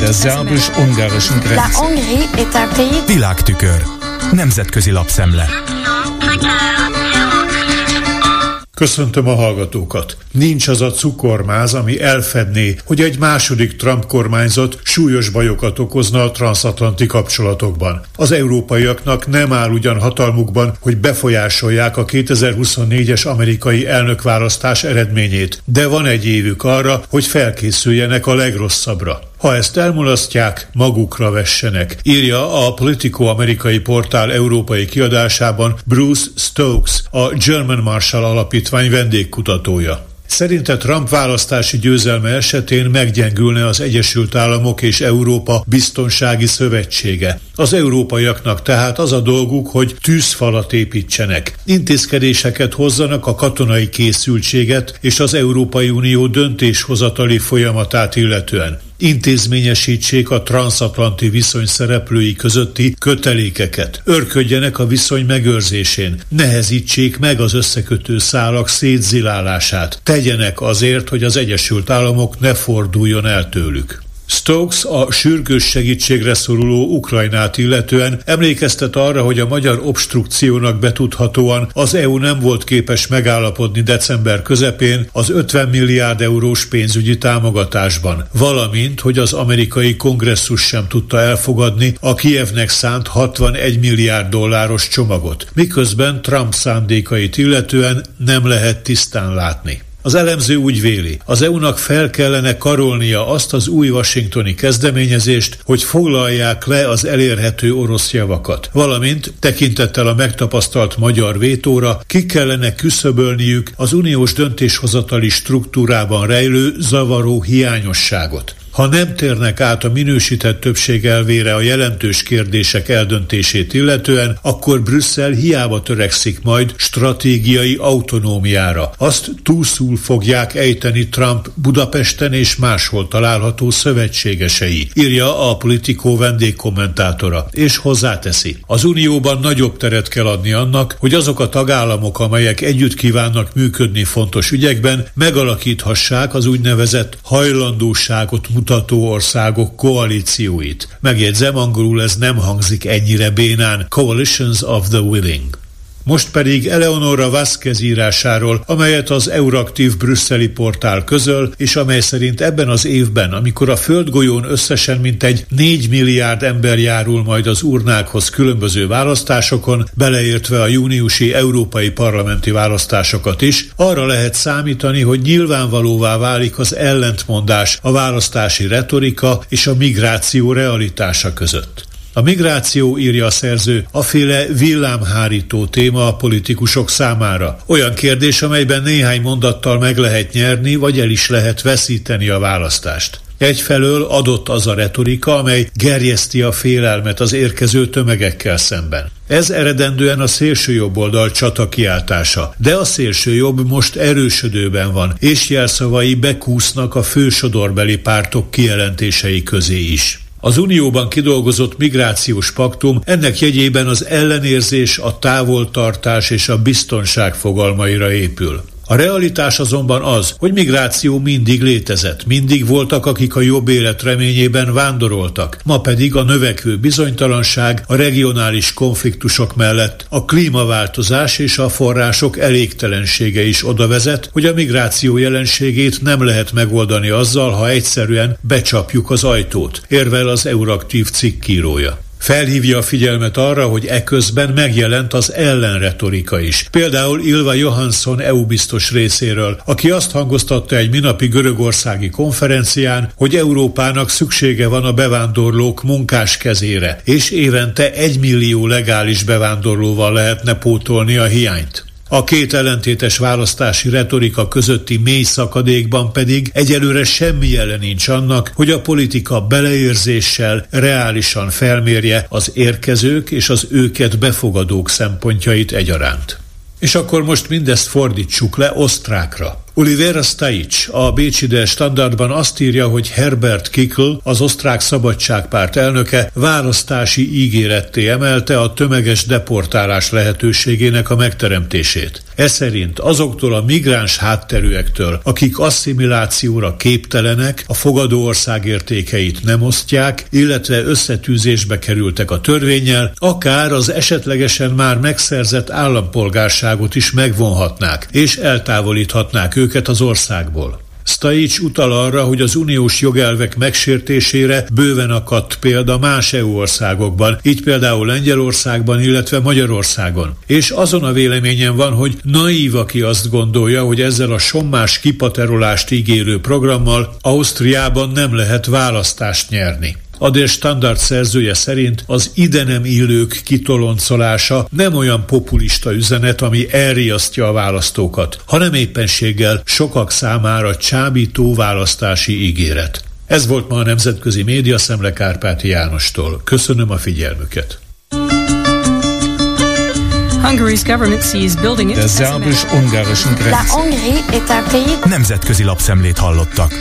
der szerbus-ungarischen Grenze. Világtükör. Nemzetközi lapszemle. Köszöntöm a hallgatókat. Nincs az a cukormáz, ami elfedné, hogy egy második Trump kormányzat súlyos bajokat okozna a transatlanti kapcsolatokban. Az európaiaknak nem áll ugyan hatalmukban, hogy befolyásolják a 2024-es amerikai elnökválasztás eredményét, de van egy évük arra, hogy felkészüljenek a legrosszabbra. Ha ezt elmulasztják, magukra vessenek, írja a Politico amerikai portál európai kiadásában Bruce Stokes, a German Marshall Alapítvány vendégkutatója. Szerinte Trump választási győzelme esetén meggyengülne az Egyesült Államok és Európa biztonsági szövetsége. Az európaiaknak tehát az a dolguk, hogy tűzfalat építsenek, intézkedéseket hozzanak a katonai készültséget és az Európai Unió döntéshozatali folyamatát illetően intézményesítsék a transatlanti viszony szereplői közötti kötelékeket, örködjenek a viszony megőrzésén, nehezítsék meg az összekötő szálak szétzilálását, tegyenek azért, hogy az Egyesült Államok ne forduljon el tőlük. Stokes a sürgős segítségre szoruló Ukrajnát illetően emlékeztet arra, hogy a magyar obstrukciónak betudhatóan az EU nem volt képes megállapodni december közepén az 50 milliárd eurós pénzügyi támogatásban, valamint, hogy az amerikai kongresszus sem tudta elfogadni a Kievnek szánt 61 milliárd dolláros csomagot, miközben Trump szándékait illetően nem lehet tisztán látni. Az elemző úgy véli, az EU-nak fel kellene karolnia azt az új washingtoni kezdeményezést, hogy foglalják le az elérhető orosz javakat, valamint tekintettel a megtapasztalt magyar vétóra ki kellene küszöbölniük az uniós döntéshozatali struktúrában rejlő zavaró hiányosságot. Ha nem térnek át a minősített többség elvére a jelentős kérdések eldöntését illetően, akkor Brüsszel hiába törekszik majd stratégiai autonómiára. Azt túlszul fogják ejteni Trump Budapesten és máshol található szövetségesei, írja a Politico vendégkommentátora, és hozzáteszi. Az Unióban nagyobb teret kell adni annak, hogy azok a tagállamok, amelyek együtt kívánnak működni fontos ügyekben, megalakíthassák az úgynevezett hajlandóságot országok koalícióit. Megjegyzem, angolul ez nem hangzik ennyire bénán. Coalitions of the Willing. Most pedig Eleonora Vázquez írásáról, amelyet az Euraktív brüsszeli portál közöl, és amely szerint ebben az évben, amikor a földgolyón összesen mintegy 4 milliárd ember járul majd az urnákhoz különböző választásokon, beleértve a júniusi európai parlamenti választásokat is, arra lehet számítani, hogy nyilvánvalóvá válik az ellentmondás a választási retorika és a migráció realitása között. A migráció, írja a szerző, aféle villámhárító téma a politikusok számára. Olyan kérdés, amelyben néhány mondattal meg lehet nyerni, vagy el is lehet veszíteni a választást. Egyfelől adott az a retorika, amely gerjeszti a félelmet az érkező tömegekkel szemben. Ez eredendően a szélső jobb oldal csata kiáltása, de a szélső jobb most erősödőben van, és jelszavai bekúsznak a fősodorbeli pártok kijelentései közé is. Az Unióban kidolgozott migrációs paktum ennek jegyében az ellenérzés, a távoltartás és a biztonság fogalmaira épül. A realitás azonban az, hogy migráció mindig létezett, mindig voltak, akik a jobb élet reményében vándoroltak, ma pedig a növekvő bizonytalanság, a regionális konfliktusok mellett a klímaváltozás és a források elégtelensége is oda vezet, hogy a migráció jelenségét nem lehet megoldani azzal, ha egyszerűen becsapjuk az ajtót, érvel az Euraktív cikkírója. Felhívja a figyelmet arra, hogy eközben megjelent az ellenretorika is. Például Ilva Johansson EU biztos részéről, aki azt hangoztatta egy minapi görögországi konferencián, hogy Európának szüksége van a bevándorlók munkás kezére, és évente egy millió legális bevándorlóval lehetne pótolni a hiányt. A két ellentétes választási retorika közötti mély szakadékban pedig egyelőre semmi jelen nincs annak, hogy a politika beleérzéssel reálisan felmérje az érkezők és az őket befogadók szempontjait egyaránt. És akkor most mindezt fordítsuk le osztrákra. Oliver Stajic a Bécsi de Standardban azt írja, hogy Herbert Kickl, az osztrák szabadságpárt elnöke választási ígéretté emelte a tömeges deportálás lehetőségének a megteremtését. E szerint azoktól a migráns hátterűektől, akik asszimilációra képtelenek, a fogadó ország értékeit nem osztják, illetve összetűzésbe kerültek a törvényel, akár az esetlegesen már megszerzett állampolgárságot is megvonhatnák, és eltávolíthatnák őket az országból. Stajic utal arra, hogy az uniós jogelvek megsértésére bőven akadt példa más EU országokban, így például Lengyelországban, illetve Magyarországon. És azon a véleményen van, hogy naív, aki azt gondolja, hogy ezzel a sommás kipaterolást ígérő programmal Ausztriában nem lehet választást nyerni. A Der Standard szerzője szerint az ide nem illők kitoloncolása nem olyan populista üzenet, ami elriasztja a választókat, hanem éppenséggel sokak számára csábító választási ígéret. Ez volt ma a Nemzetközi Média Szemle Kárpáti Jánostól. Köszönöm a figyelmüket. Hungary's government sees building it. ungarischen Grenze. La Hongrie est un pays... Nemzetközi lapszemlét hallottak.